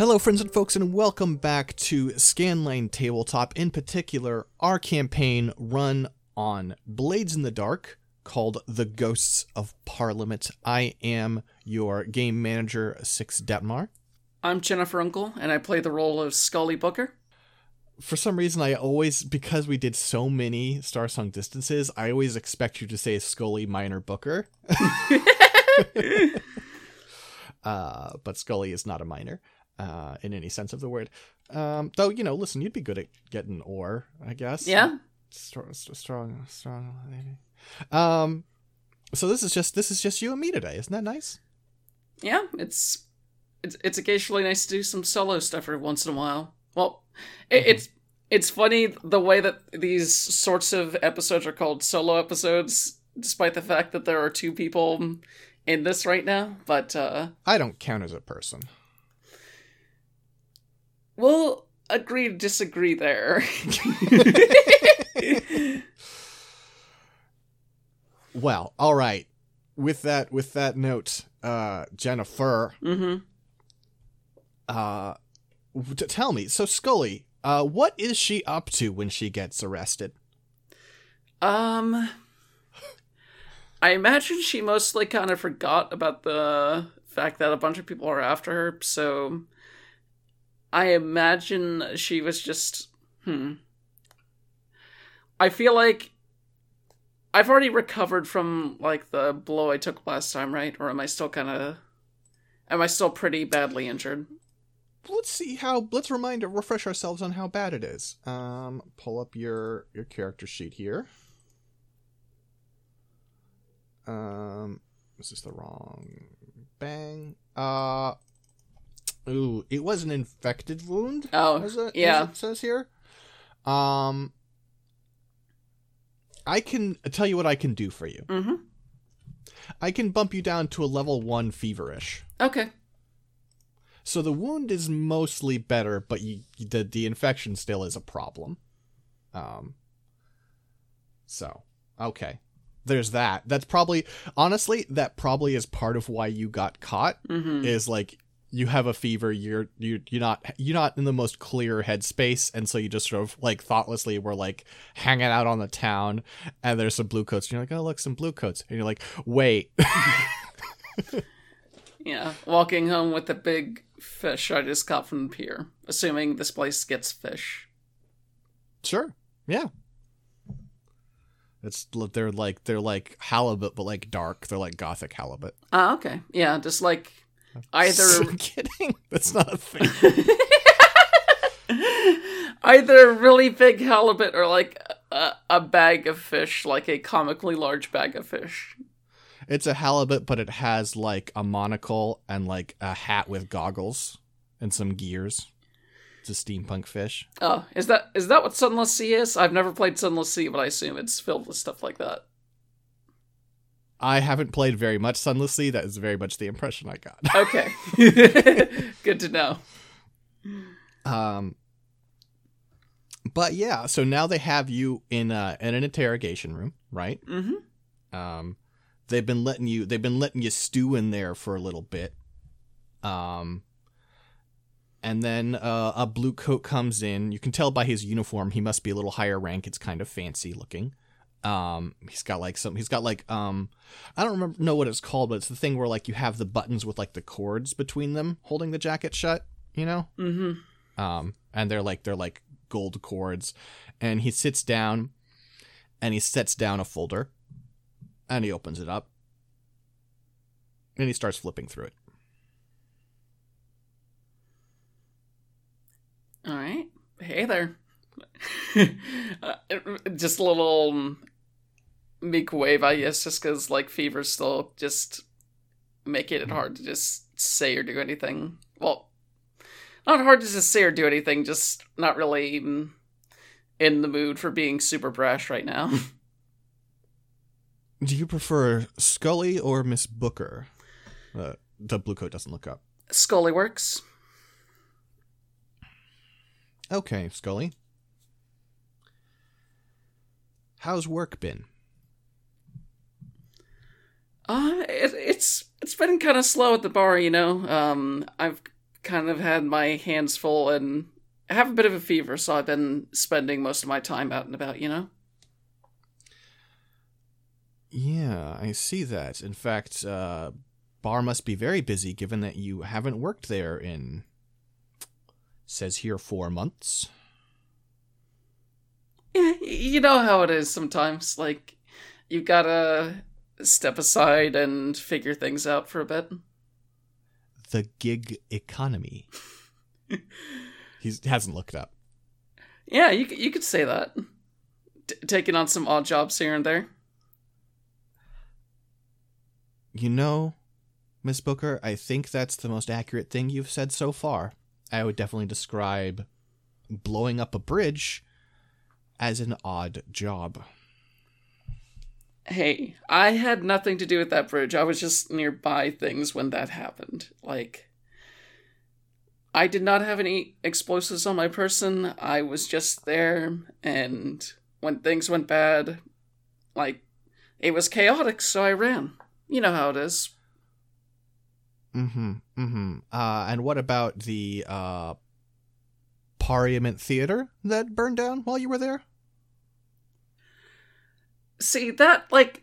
Hello, friends and folks, and welcome back to Scanline Tabletop. In particular, our campaign run on Blades in the Dark called The Ghosts of Parliament. I am your game manager, Six Dettmar. I'm Jennifer Uncle, and I play the role of Scully Booker. For some reason, I always, because we did so many Star Song distances, I always expect you to say Scully Minor Booker. uh, but Scully is not a minor uh, in any sense of the word. Um, though, you know, listen, you'd be good at getting ore, I guess. Yeah. Strong, strong, strong. Lady. Um, so this is just this is just you and me today. Isn't that nice? Yeah, it's it's it's occasionally nice to do some solo stuff every once in a while. Well, it, it's it's funny the way that these sorts of episodes are called solo episodes, despite the fact that there are two people in this right now. But uh, I don't count as a person. We'll agree to disagree there. Well, all right. With that with that note, uh, Jennifer, hmm uh, t- tell me. So Scully, uh, what is she up to when she gets arrested? Um, I imagine she mostly kind of forgot about the fact that a bunch of people are after her, so I imagine she was just hmm. I feel like I've already recovered from like the blow I took last time, right? Or am I still kind of am I still pretty badly injured? Let's see how. Let's remind, refresh ourselves on how bad it is. Um, pull up your your character sheet here. Um, is this is the wrong bang. Uh, ooh, it was an infected wound. Oh, it, yeah. it says here. Um, I can tell you what I can do for you. Mm-hmm. I can bump you down to a level one feverish. Okay. So the wound is mostly better, but you, the the infection still is a problem. Um. So okay, there's that. That's probably honestly that probably is part of why you got caught. Mm-hmm. Is like you have a fever. You're you you're not you're not in the most clear headspace, and so you just sort of like thoughtlessly were like hanging out on the town, and there's some blue coats, and you're like, oh look, some blue coats, and you're like, wait. Yeah, walking home with a big fish I just caught from the pier, assuming this place gets fish. Sure. Yeah. It's they're like they're like halibut, but like dark. They're like gothic halibut. Ah, okay. Yeah, just like either I'm kidding. That's not a thing. either really big halibut or like a, a bag of fish, like a comically large bag of fish. It's a halibut, but it has like a monocle and like a hat with goggles and some gears. It's a steampunk fish. Oh, is that is that what Sunless Sea is? I've never played Sunless Sea, but I assume it's filled with stuff like that. I haven't played very much Sunless Sea. That is very much the impression I got. Okay, good to know. Um, but yeah, so now they have you in uh in an interrogation room, right? Mm-hmm. Um, they've been letting you they've been letting you stew in there for a little bit. Um, and then uh, a blue coat comes in. You can tell by his uniform he must be a little higher rank. It's kind of fancy looking. Um, he's got like some. He's got like um, I don't remember know what it's called, but it's the thing where like you have the buttons with like the cords between them holding the jacket shut. You know. Mm-hmm. um, and they're like they're like gold cords, and he sits down, and he sets down a folder, and he opens it up, and he starts flipping through it. All right. Hey there. uh, just a little meek wave, I guess, just because like fever's still just making it hard to just say or do anything. Well, not hard to just say or do anything, just not really in the mood for being super brash right now. Do you prefer Scully or Miss Booker? Uh, the blue coat doesn't look up. Scully works. Okay, Scully. How's work been? Uh, it, it's it's been kind of slow at the bar, you know. Um, I've kind of had my hands full and have a bit of a fever, so I've been spending most of my time out and about, you know? Yeah, I see that. In fact, uh, bar must be very busy given that you haven't worked there in, says here, four months. Yeah, you know how it is sometimes. Like, you gotta step aside and figure things out for a bit. The gig economy. he hasn't looked up. Yeah, you you could say that. Taking on some odd jobs here and there. You know, Miss Booker, I think that's the most accurate thing you've said so far. I would definitely describe blowing up a bridge as an odd job. Hey, I had nothing to do with that bridge. I was just nearby things when that happened. Like, I did not have any explosives on my person. I was just there, and when things went bad, like, it was chaotic, so I ran. You know how it is. Mm-hmm. Mm-hmm. Uh, and what about the uh, Parliament Theater that burned down while you were there? See that like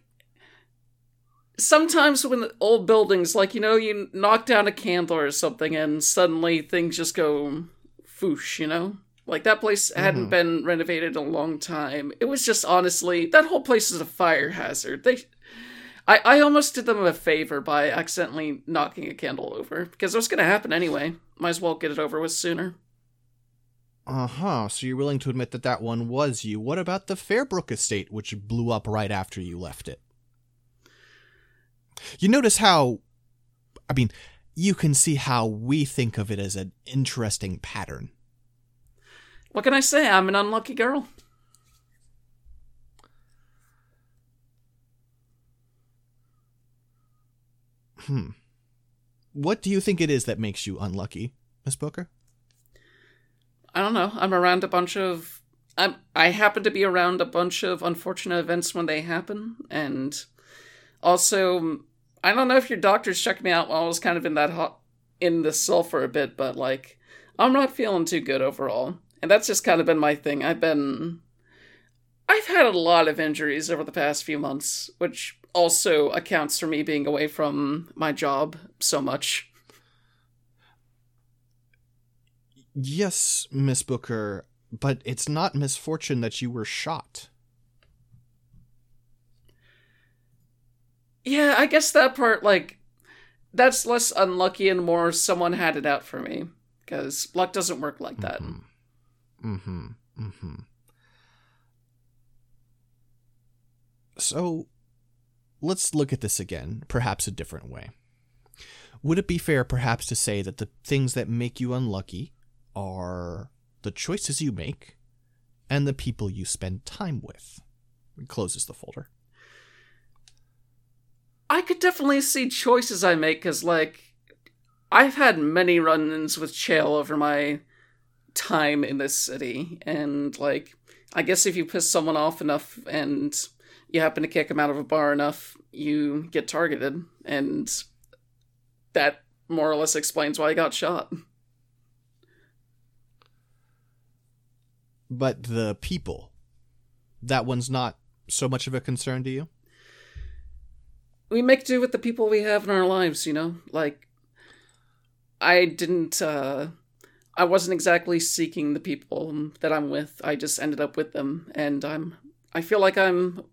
sometimes when the old buildings, like you know, you knock down a candle or something, and suddenly things just go foosh. You know, like that place hadn't Mhm. been renovated in a long time. It was just honestly that whole place is a fire hazard. They. I, I almost did them a favor by accidentally knocking a candle over because it was going to happen anyway. Might as well get it over with sooner. Uh huh. So you're willing to admit that that one was you. What about the Fairbrook estate, which blew up right after you left it? You notice how. I mean, you can see how we think of it as an interesting pattern. What can I say? I'm an unlucky girl. Hmm. What do you think it is that makes you unlucky, Miss Booker? I don't know. I'm around a bunch of. I'm, I happen to be around a bunch of unfortunate events when they happen, and also, I don't know if your doctors checked me out while I was kind of in that hot in the cell for a bit, but like, I'm not feeling too good overall, and that's just kind of been my thing. I've been, I've had a lot of injuries over the past few months, which also accounts for me being away from my job so much. Yes, Miss Booker, but it's not misfortune that you were shot. Yeah, I guess that part, like, that's less unlucky and more someone had it out for me. Because luck doesn't work like that. Mm-hmm. Mm-hmm. Mm-hmm. So, let's look at this again, perhaps a different way. Would it be fair, perhaps, to say that the things that make you unlucky are the choices you make and the people you spend time with? It closes the folder. I could definitely see choices I make, because, like, I've had many run ins with Chael over my time in this city. And, like, I guess if you piss someone off enough and you happen to kick them out of a bar enough, you get targeted. And that more or less explains why I got shot. But the people, that one's not so much of a concern to you? we make do with the people we have in our lives, you know? Like I didn't uh I wasn't exactly seeking the people that I'm with. I just ended up with them and I'm I feel like I'm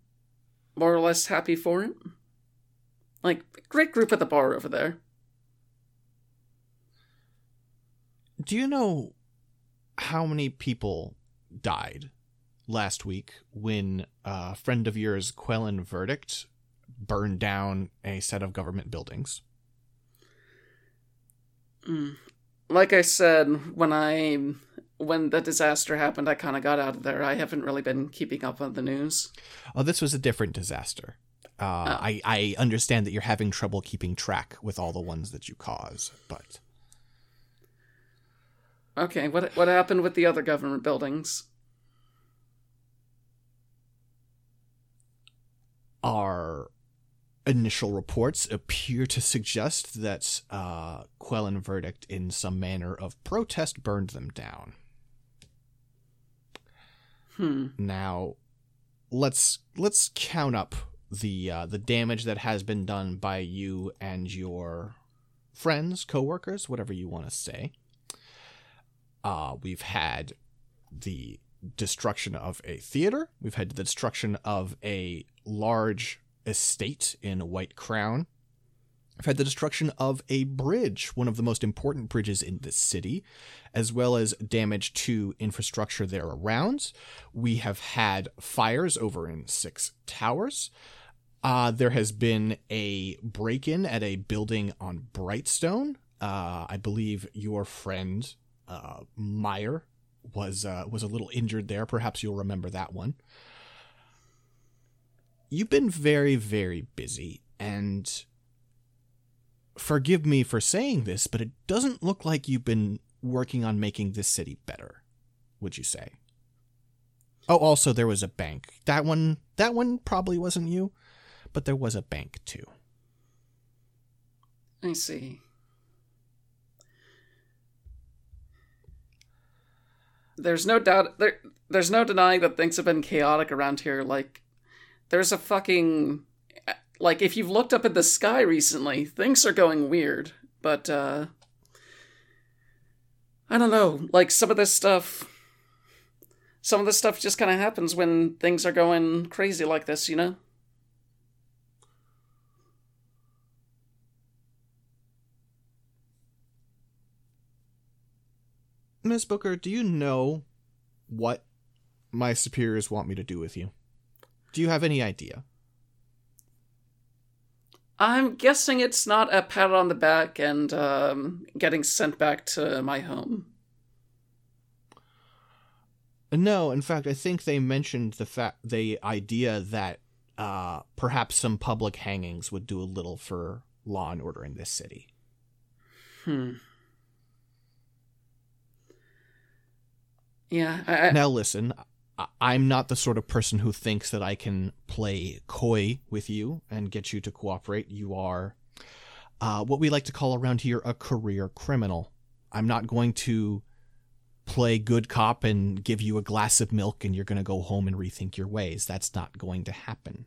more or less happy for it. Like great group at the bar over there. Do you know how many people died last week when a friend of yours, Quellen Verdict, burned down a set of government buildings? Mm. Like I said, when I when the disaster happened, I kind of got out of there. I haven't really been keeping up on the news. Oh, this was a different disaster. Uh, Oh. I, I understand that you're having trouble keeping track with all the ones that you cause, but Okay, what what happened with the other government buildings? Our initial reports appear to suggest that uh, Quellen Verdict, in some manner of protest, burned them down. Hmm. Now, let's let's count up the uh, the damage that has been done by you and your friends, coworkers, whatever you want to say. Uh, we've had the destruction of a theater. We've had the destruction of a large estate in White Crown. I've had the destruction of a bridge, one of the most important bridges in the city, as well as damage to infrastructure there around. We have had fires over in Six Towers. Uh, there has been a break in at a building on Brightstone. Uh, I believe your friend uh, Meyer was uh, was a little injured there. Perhaps you'll remember that one. You've been very, very busy, and forgive me for saying this, but it doesn't look like you've been working on making this city better. Would you say? Oh, also there was a bank. That one, that one probably wasn't you, but there was a bank too. I see. There's no doubt there there's no denying that things have been chaotic around here like there's a fucking like if you've looked up at the sky recently, things are going weird, but uh I don't know, like some of this stuff some of this stuff just kind of happens when things are going crazy like this, you know? Miss Booker, do you know what my superiors want me to do with you? Do you have any idea? I'm guessing it's not a pat on the back and um, getting sent back to my home. No, in fact, I think they mentioned the fact the idea that uh, perhaps some public hangings would do a little for law and order in this city. Hmm. Yeah. I, I, now listen, I'm not the sort of person who thinks that I can play coy with you and get you to cooperate. You are uh, what we like to call around here a career criminal. I'm not going to play good cop and give you a glass of milk and you're going to go home and rethink your ways. That's not going to happen.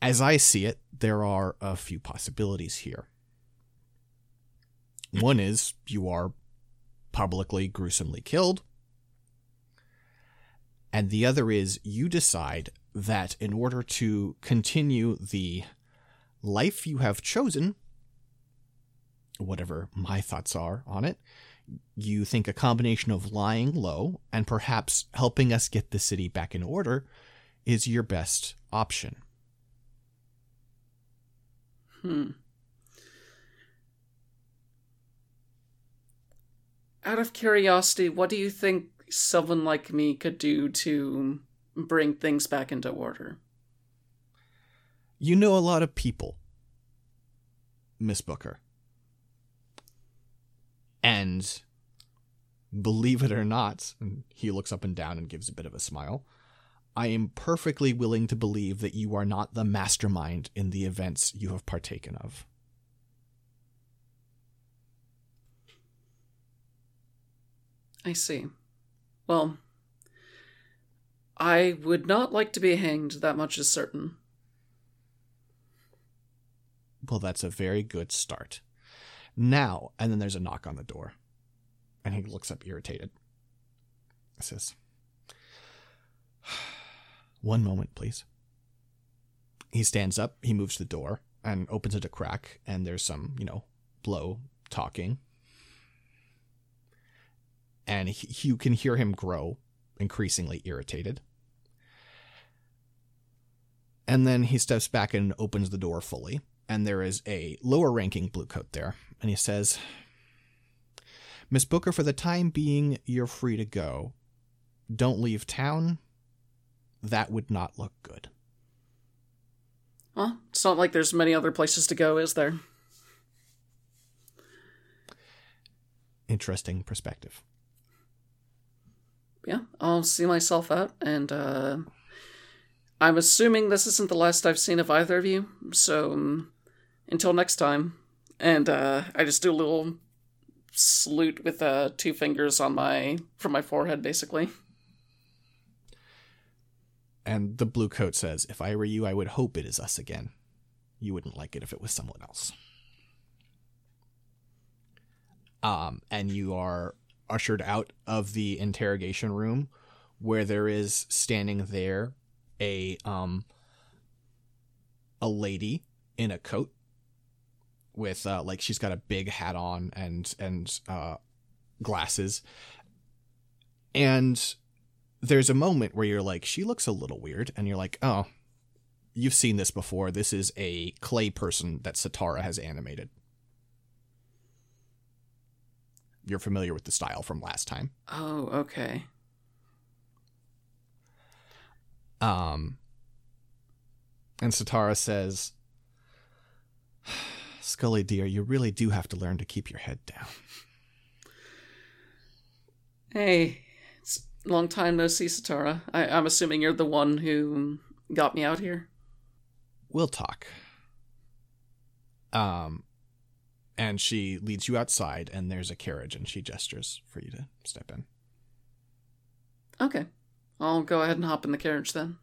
As I see it, there are a few possibilities here. One is you are publicly gruesomely killed. And the other is you decide that in order to continue the life you have chosen, whatever my thoughts are on it, you think a combination of lying low and perhaps helping us get the city back in order is your best option. Hmm. Out of curiosity, what do you think someone like me could do to bring things back into order? You know a lot of people, Miss Booker. And believe it or not, he looks up and down and gives a bit of a smile. I am perfectly willing to believe that you are not the mastermind in the events you have partaken of. I see. Well, I would not like to be hanged, that much is certain. Well, that's a very good start. Now, and then there's a knock on the door. And he looks up irritated. He says, One moment, please. He stands up, he moves the door, and opens it a crack, and there's some, you know, blow talking. And he, you can hear him grow, increasingly irritated. And then he steps back and opens the door fully, and there is a lower ranking bluecoat there. And he says, Miss Booker, for the time being, you're free to go. Don't leave town. That would not look good. Well, it's not like there's many other places to go, is there? Interesting perspective. Yeah, I'll see myself out, and uh, I'm assuming this isn't the last I've seen of either of you, so um, until next time. And uh, I just do a little salute with uh, two fingers on my from my forehead, basically. And the blue coat says, If I were you, I would hope it is us again. You wouldn't like it if it was someone else. Um, and you are ushered out of the interrogation room where there is standing there a um a lady in a coat with uh like she's got a big hat on and and uh glasses. And there's a moment where you're like she looks a little weird. And you're like oh you've seen this before. This is a clay person that Satara has animated you're familiar with the style from last time Oh, okay. Um, and Satara says, Scully, dear, you really do have to learn to keep your head down. Hey, it's a long time no see, Satara. I- I'm assuming you're the one who got me out here. We'll talk. Um, and she leads you outside, and there's a carriage, and she gestures for you to step in. Okay. I'll go ahead and hop in the carriage then.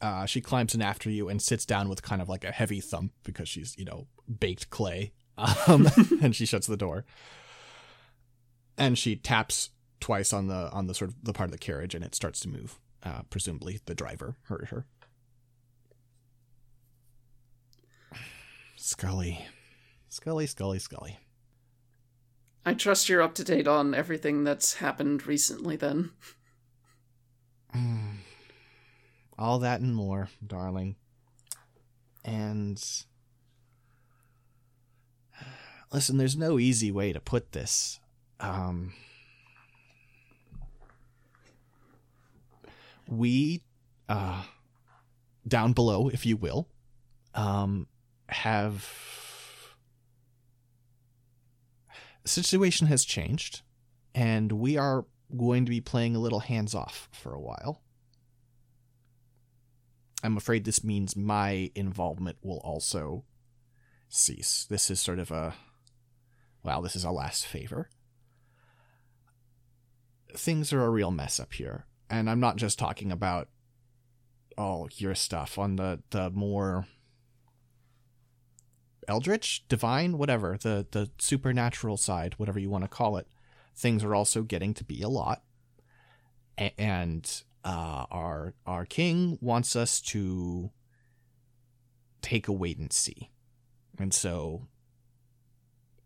Uh, she climbs in after you and sits down with kind of like a heavy thump because she's, you know, baked clay. Um, and she shuts the door. And she taps twice on the on the sort of the part of the carriage, and it starts to move. Uh, presumably, the driver heard her. Scully, Scully, Scully, Scully. I trust you're up to date on everything that's happened recently then. Mm. All that and more, darling. And listen, there's no easy way to put this. Um, we, uh, down below, if you will, um, have the situation has changed, and we are going to be playing a little hands off for a while. I'm afraid this means my involvement will also cease. This is sort of a well, this is a last favor. Things are a real mess up here, and I'm not just talking about all your stuff on the the more eldritch, divine, whatever, the the supernatural side, whatever you want to call it. Things are also getting to be a lot. A- and uh, our our king wants us to take a wait and see. And so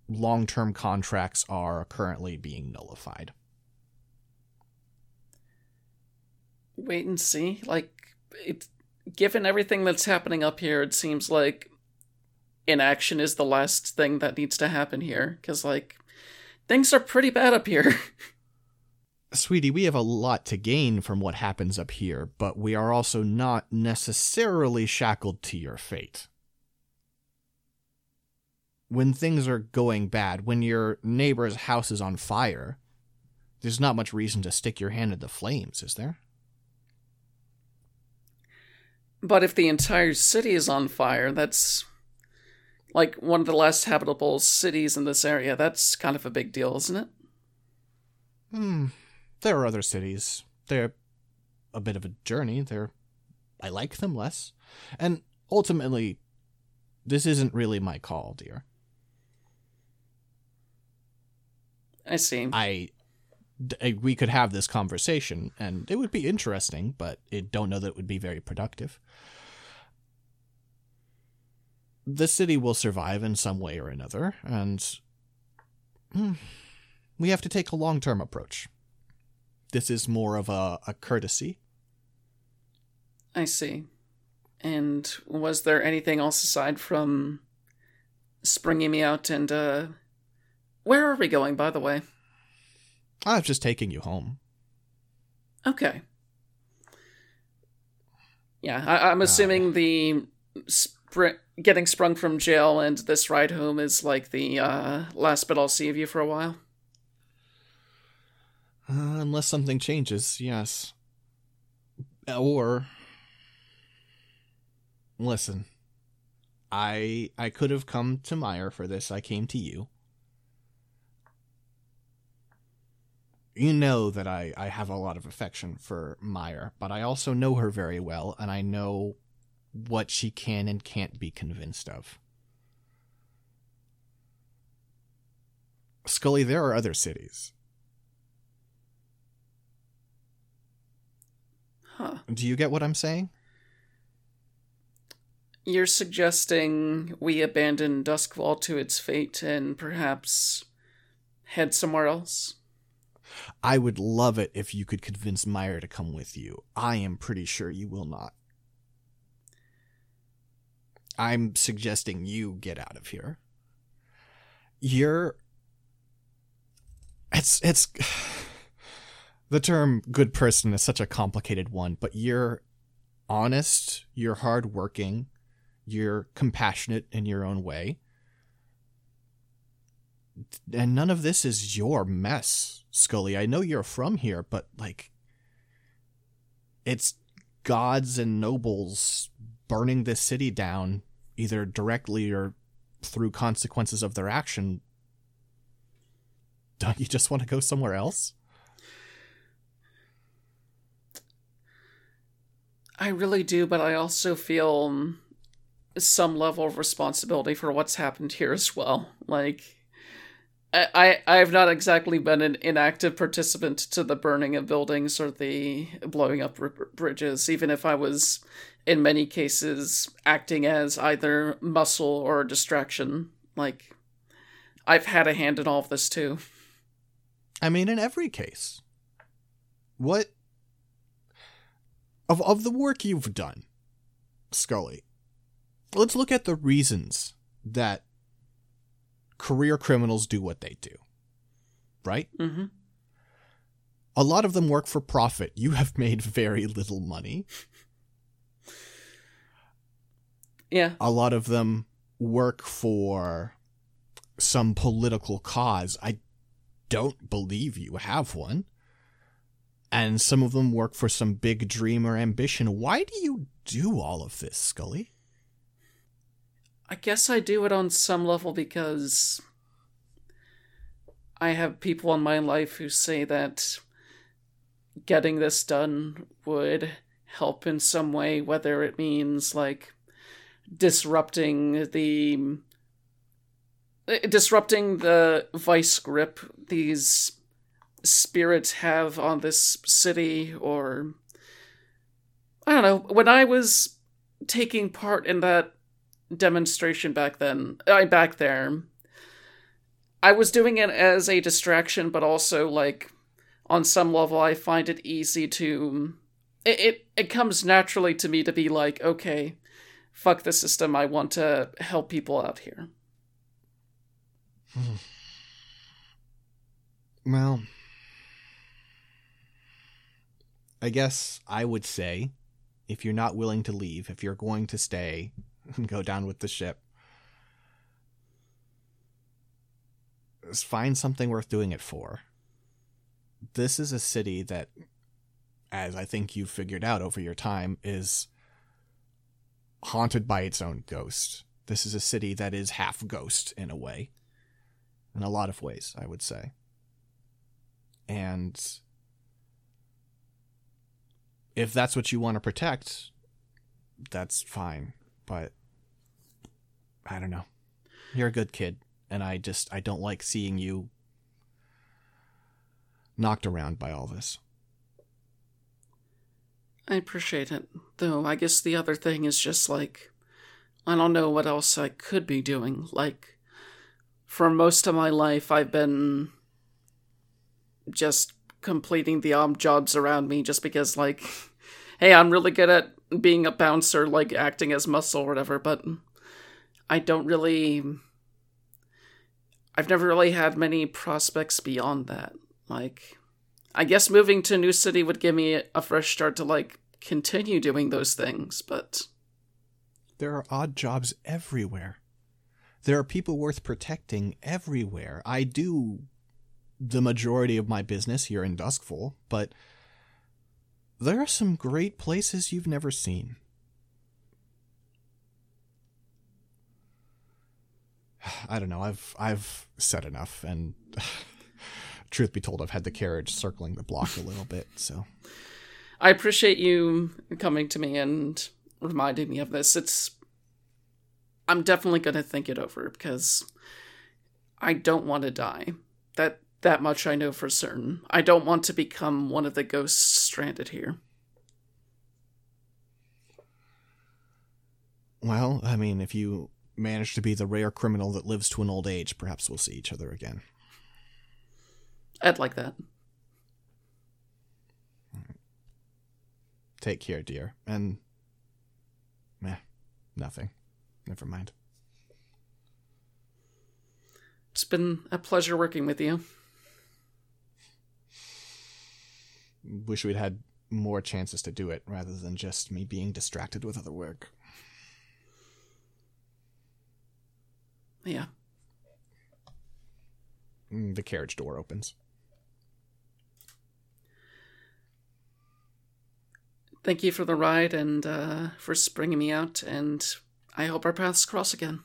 long-term contracts are currently being nullified. Wait and see. Like, it, given everything that's happening up here, it seems like inaction is the last thing that needs to happen here. Because, like, things are pretty bad up here. Sweetie, we have a lot to gain from what happens up here, but we are also not necessarily shackled to your fate. When things are going bad, when your neighbor's house is on fire, there's not much reason to stick your hand in the flames, is there? but if the entire city is on fire, that's like one of the last habitable cities in this area. That's kind of a big deal, isn't it? Hmm. There are other cities. They're a bit of a journey. They're I like them less. And ultimately, this isn't really my call, dear. I see. I, we could have this conversation and it would be interesting, but I don't know that it would be very productive. The city will survive in some way or another, and hmm, we have to take a long term approach. This is more of a, a courtesy. I see. And was there anything else aside from springing me out and, uh. Where are we going, by the way? I was just taking you home. Okay. Yeah, I- I'm assuming the spr- getting sprung from jail and this ride home is like the uh, last bit I'll see of you for a while. Uh, unless something changes, yes. Or listen. I I could have come to Meyer for this. I came to you. You know that I, I have a lot of affection for Meyer, but I also know her very well, and I know what she can and can't be convinced of. Scully, there are other cities. Huh. Do you get what I'm saying? You're suggesting we abandon Doskvol to its fate and perhaps head somewhere else? I would love it if you could convince Meyer to come with you. I am pretty sure you will not. I'm suggesting you get out of here. You're. It's. It's. The term good person is such a complicated one, but you're honest, you're hardworking, you're compassionate in your own way. And none of this is your mess, Scully. I know you're from here, but like it's gods and nobles burning this city down either directly or through consequences of their action. Don't you just want to go somewhere else? I really do, but I also feel um, some level of responsibility for what's happened here as well. Like, I I have not exactly been an inactive participant to the burning of buildings or the blowing up r- bridges, even if I was, in many cases, acting as either muscle or distraction. Like, I've had a hand in all of this too. I mean, in every case. What of of the work you've done, Scully? Let's look at the reasons that career criminals do what they do. Right? Mm-hmm. A lot of them work for profit. You have made very little money. Yeah. A lot of them work for some political cause. I don't believe you have one. And some of them work for some big dream or ambition. Why do you do all of this, Scully? I guess I do it on some level because I have people in my life who say that getting this done would help in some way, whether it means like disrupting the eh, disrupting the vice grip these spirits have on this city or I don't know. When I was taking part in that demonstration back then, I back there, I was doing it as a distraction, but also like on some level, I find it easy to. It, it it comes naturally to me to be like, okay, fuck the system. I want to help people out here. well, I guess I would say if you're not willing to leave, if you're going to stay and go down with the ship, find something worth doing it for. This is a city that, as I think you've figured out over your time, is haunted by its own ghost. This is a city that is half ghost in a way. In a lot of ways, I would say. And if that's what you want to protect, that's fine. But I don't know. You're a good kid, and I just I don't like seeing you knocked around by all this. I appreciate it. Though I guess the other thing is just like I don't know what else I could be doing. Like for most of my life I've been just completing the odd jobs around me just because like hey, I'm really good at being a bouncer, like acting as muscle or whatever, but I don't really I've never really had many prospects beyond that. Like I guess moving to a new city would give me a fresh start to like continue doing those things, but there are odd jobs everywhere. There are people worth protecting everywhere. I do the majority of my business here in Doskvol, but there are some great places you've never seen. I don't know. I've I've said enough, and truth be told, I've had the carriage circling the block a little bit. So, I appreciate you coming to me and reminding me of this. It's I'm definitely going to think it over because I don't want to die. That that much I know for certain. I don't want to become one of the ghosts stranded here. Well, I mean, if you manage to be the rare criminal that lives to an old age, perhaps we'll see each other again. I'd like that. Take care, dear. And. Meh, nothing. Never mind. It's been a pleasure working with you. Wish we'd had more chances to do it rather than just me being distracted with other work. Yeah. Mm, The carriage door opens. Thank you for the ride and uh, for springing me out, and I hope our paths cross again.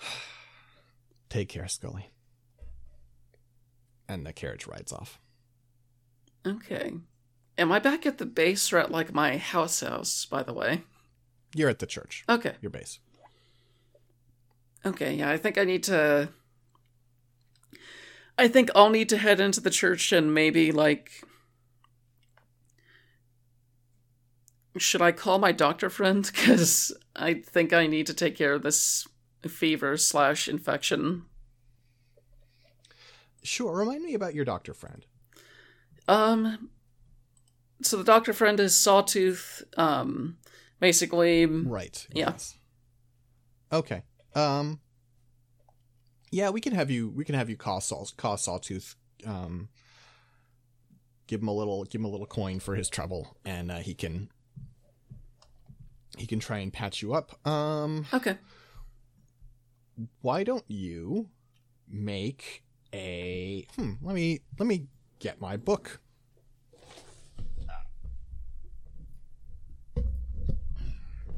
Take care, Scully. And the carriage rides off. Okay. Am I back at the base or at like my house house, by the way? You're at the church, Okay. your base. Okay, yeah, I think I need to. I think I'll need to head into the church and maybe, like. Should I call my doctor friend? Because I think I need to take care of this fever slash infection. Sure, remind me about your doctor friend. Um. So the doctor friend is Sawtooth. Um. Basically, Right. Yeah. yes. Okay. Um Yeah, we can have you we can have you call Saw call Sawtooth um give him a little give him a little coin for his trouble and uh, he can he can try and patch you up. Um okay. why don't you make a hmm, let me let me get my book.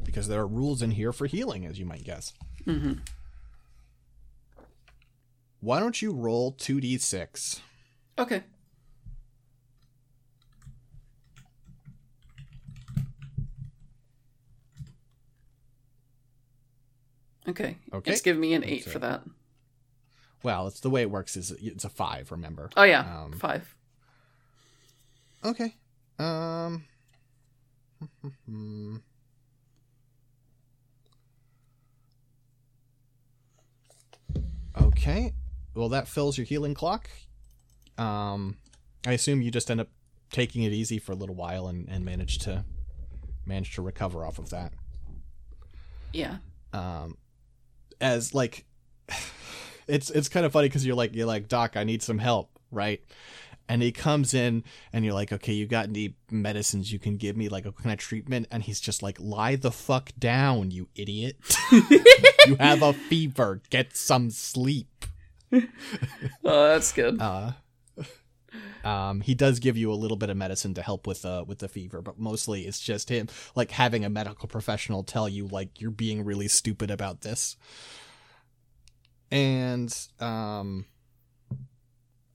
Because there are rules in here for healing, as you might guess. hmm Why don't you roll 2d6? Okay. Okay. Okay. It's giving me an eight see. for that. Well, it's the way it works is it's a 5, remember. Oh yeah, Um, five. Okay. Um Okay. Well, that fills your healing clock. Um I assume you just end up taking it easy for a little while and, and manage to manage to recover off of that. Yeah. um as like it's it's kind of funny because you're like you're like doc i need some help right? And he comes in and you're like okay you got any medicines you can give me like a kind of treatment? And he's just like lie the fuck down you idiot. You have a fever. Get some sleep. Oh, that's good. uh um he does give you a little bit of medicine to help with uh with the fever but mostly it's just him like having a medical professional tell you like you're being really stupid about this and um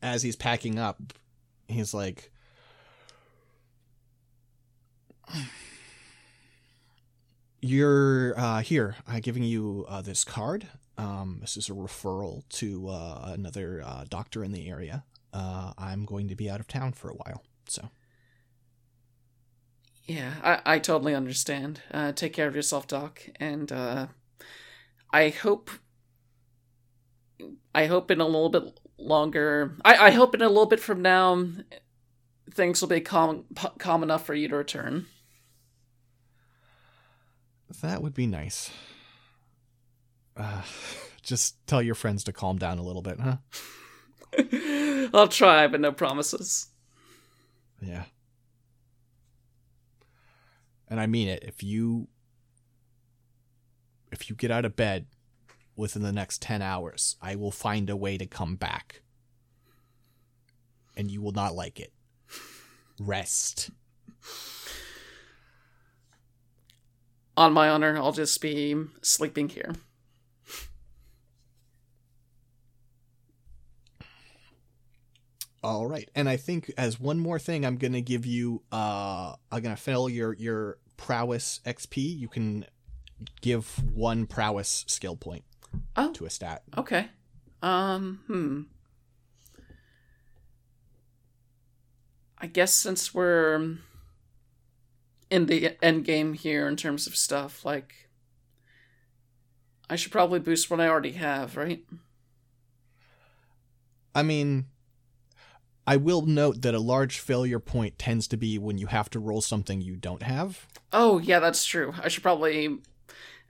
as he's packing up he's like you're uh here. I'm giving you uh this card. Um this is a referral to uh another uh doctor in the area. Uh i'm going to be out of town for a while. So. Yeah, I, I totally understand. Uh, take care of yourself, Doc, and uh, I hope. I hope in a little bit longer. I, I hope in a little bit from now, things will be calm calm enough for you to return. that would be nice uh just tell your friends to calm down a little bit huh I'll try, but no promises. Yeah. And I mean it. If you if you get out of bed within the next 10 hours, I will find a way to come back. And you will not like it. Rest. on my honor, I'll just be sleeping here. All right. And I think as one more thing, I'm gonna give you uh I'm gonna fill your your prowess XP. You can give one prowess skill point Oh. to a stat. Okay. Um, hmm. I guess since we're in the end game here in terms of stuff, like I should probably boost what I already have, right? I mean I will note that a large failure point tends to be when you have to roll something you don't have. Oh, yeah, that's true. I should probably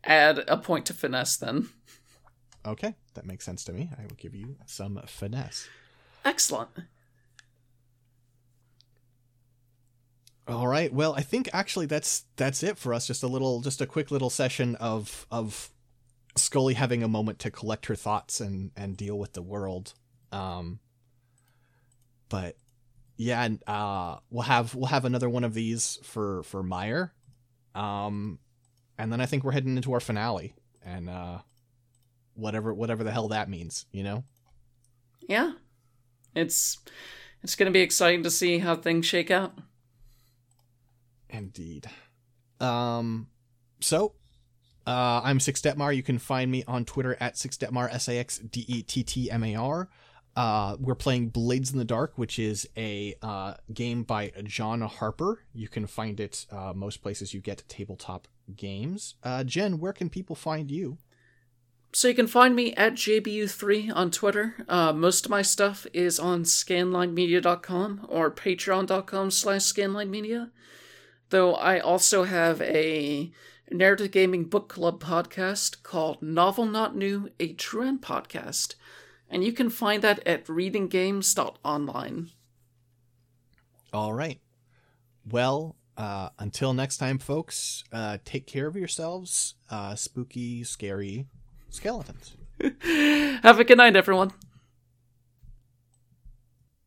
add a point to finesse then. Okay, that makes sense to me. I will give you some finesse. Excellent. All right. Well, I think actually that's that's it for us. Just a little, just a quick little session of of Scully having a moment to collect her thoughts and and deal with the world. Um, but yeah, and uh, we'll have we'll have another one of these for for Meyer. Um, and then I think we're heading into our finale and uh, whatever whatever the hell that means, you know. Yeah. It's it's going to be exciting to see how things shake out. Indeed. Um, so, uh, I'm Six Dettmar. You can find me on Twitter at Six Dettmar, S A X D E T T M A R. Uh, we're playing Blades in the Dark, which is a uh, game by John Harper. You can find it uh, most places you get tabletop games. Uh, Jen, where can people find you? So you can find me at JBU3 on Twitter. Uh, most of my stuff is on scanlinemedia.com or patreon.com slash scanlinemedia. Though I also have a narrative gaming book club podcast called Novel Not New, a True podcast. And you can find that at readinggames.online. All right. Well, uh, until next time, folks, uh, take care of yourselves. Uh, spooky, scary skeletons. Have a good night, everyone.